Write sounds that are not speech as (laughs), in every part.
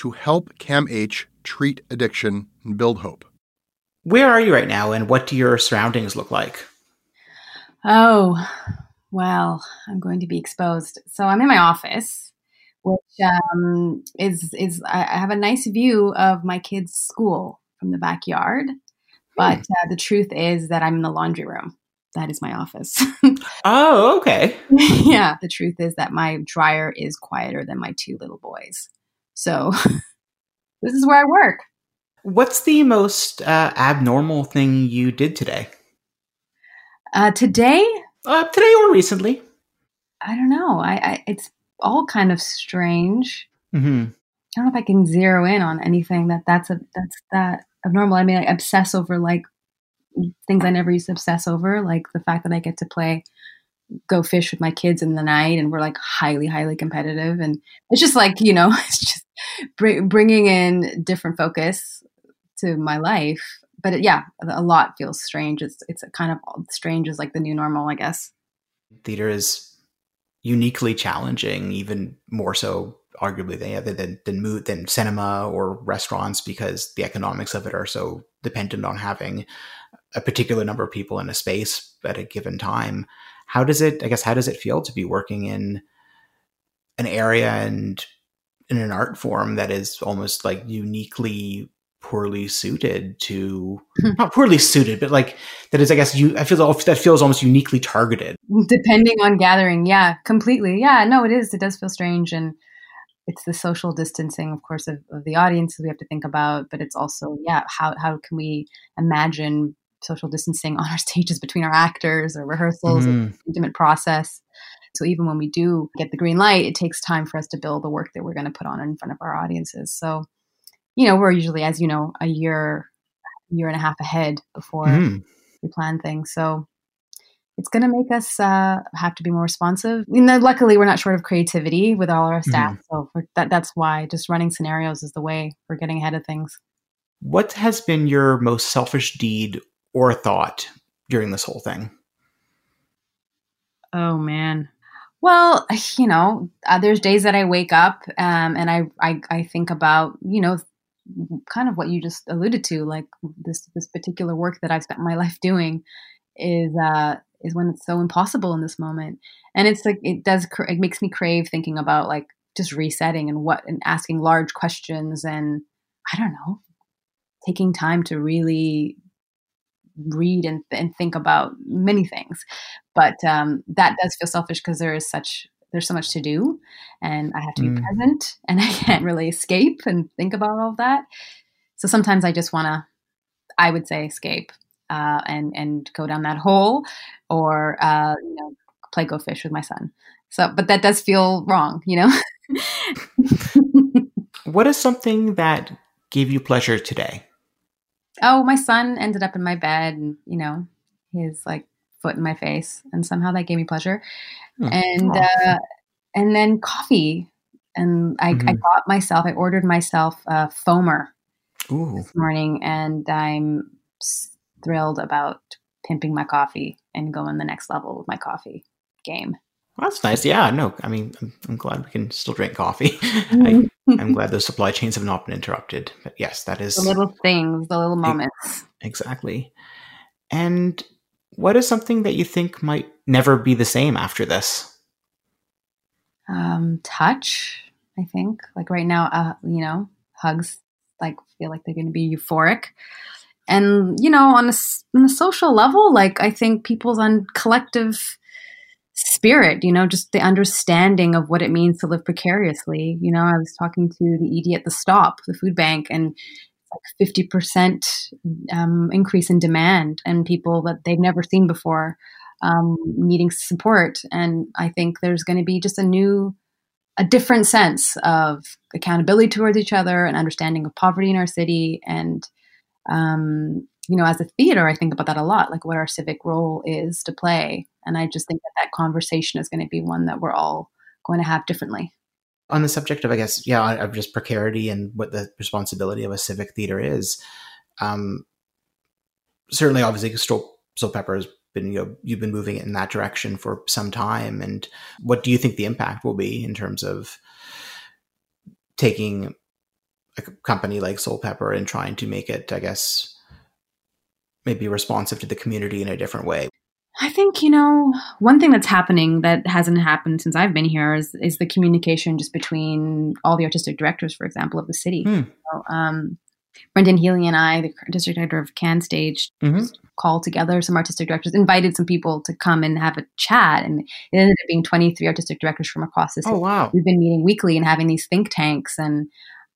to help CAMH treat addiction and build hope. Where are you right now, and what do your surroundings look like? Oh, well, I'm going to be exposed. So I'm in my office, which um, is is I have a nice view of my kids' school from the backyard. But uh, the truth is that I'm in the laundry room. That is my office. (laughs) Oh, okay. yeah, the truth is that my dryer is quieter than my two little boys. So (laughs) this is where I work. What's the most uh, abnormal thing you did today? Uh, today, Uh, today or recently? I don't know. I, I it's all kind of strange. Mm-hmm. I don't know if I can zero in on anything that that's a that's that abnormal. I mean, I obsess over like things I never used to obsess over, like the fact that I get to play go fish with my kids in the night, and we're like highly highly competitive, and it's just like you know, (laughs) it's just br- bringing in different focus to my life. But it, yeah, a lot feels strange. It's it's kind of strange as like the new normal, I guess. Theater is uniquely challenging, even more so, arguably, than than than, mo- than cinema or restaurants, because the economics of it are so dependent on having a particular number of people in a space at a given time. How does it? I guess how does it feel to be working in an area and in an art form that is almost like uniquely poorly suited to hmm. not poorly suited, but like that is, I guess, you. I feel that feels almost uniquely targeted. depending on gathering yeah completely yeah no it is it does feel strange and it's the social distancing of course of, of the audiences we have to think about but it's also yeah how, how can we imagine social distancing (laughs) on our stages between our actors or rehearsals Mhm. Intimate process so even when we do get the green light it takes time for us to build the work that we're going to put on in front of our audiences so you know we're usually as you know a year year and a half ahead before Mhm. we plan things so it's going to make us uh, have to be more responsive. You know, luckily, we're not short of creativity with all our staff, so we're, that that's why just running scenarios is the way we're getting ahead of things. What has been your most selfish deed or thought during this whole thing? Oh man. Well, (sighs) you know, uh, there's days that I wake up um, and I, I I think about you know kind of what you just alluded to, like this this particular work that I've spent my (laughs) life doing is uh, is when it's so impossible in this moment, and it's like it does it makes me crave thinking about like just resetting and what and asking large questions and I don't know taking time to really read and, and think about many things but um, that does feel selfish because there is such there's so much to do and i have to be Mm. present and (laughs) i can't really escape and think about all of that so sometimes i just want to i would say escape uh, and and go down that hole, or uh, you know, play go fish with my son. So, but that does feel wrong, you know. (laughs) (laughs) what is something that gave you pleasure today? Oh, my son ended up in my bed, and you know, his like foot in my face, and somehow that gave me pleasure. Hmm. And uh, and then coffee, and I, mm-hmm. I got myself, I ordered myself a foamer Ooh. this morning, and I'm thrilled about pimping my coffee and going the next level with my coffee game. Well, that's nice. Yeah, no, I mean, I'm, I'm glad we can still drink coffee. (laughs) I, am glad those supply chains have not been interrupted. But yes, that is the little things, the little moments. Exactly. And what is something that you think might never be the same after this? Um, touch, I think. Like right now, uh, you know, hugs like feel like they're going to be euphoric and you know on a, on a social level like i think people's on collective spirit you know just the understanding of what it means to live precariously. You know i was talking to the ed at the stop the food bank and like 50% um, increase in demand and people that they've never seen before um, needing support. And i think there's going to be just a new a different sense of accountability towards each other and understanding of poverty in our city and um, you know, as a theater, I think about that a lot, like what our civic role is to play. And I just think that that conversation is going to be one that we're all going to have differently. On the subject of, I guess, yeah, of just precarity and what the responsibility of a civic theater is, um, certainly, obviously, Soul Pepper has been, you know, you've been moving it in that direction for some time. And what do you think the impact will be in terms of taking a company like Soulpepper and trying to make it, I guess, maybe responsive to the community in a different way? I think, you know, one thing that's happening that hasn't happened since I've been here is, is the communication just between all the artistic directors, for example, of the city. Hmm. So, um, Brendan Healy and I, the district director of CanStage, mm-hmm. called together some artistic directors, invited some people to come and have a chat. And it ended up being 23 artistic directors from across the city. Oh, wow. We've been meeting weekly and having these think tanks. And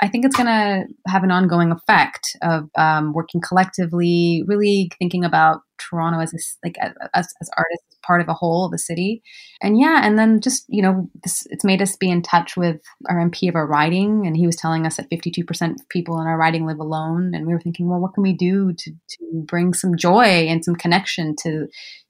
I think it's going to have an ongoing effect of um, working collectively, really thinking about Toronto as a, like as, as artists, part of a whole of the city, and yeah, and then just you know, this, it's made us be in touch with our MP of our riding, and he was telling us that fifty two percent of people in our riding live alone, and we were thinking, well, what can we do to to bring some joy and some connection to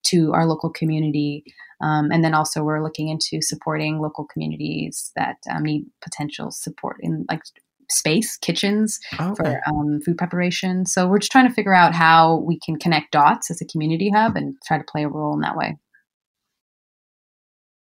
to our local community? Um, and then also we're looking into supporting local communities that um, need potential support in like space, kitchens okay. for um, food preparation. So we're just trying to figure out how we can connect dots as a community hub and try to play a role in that way.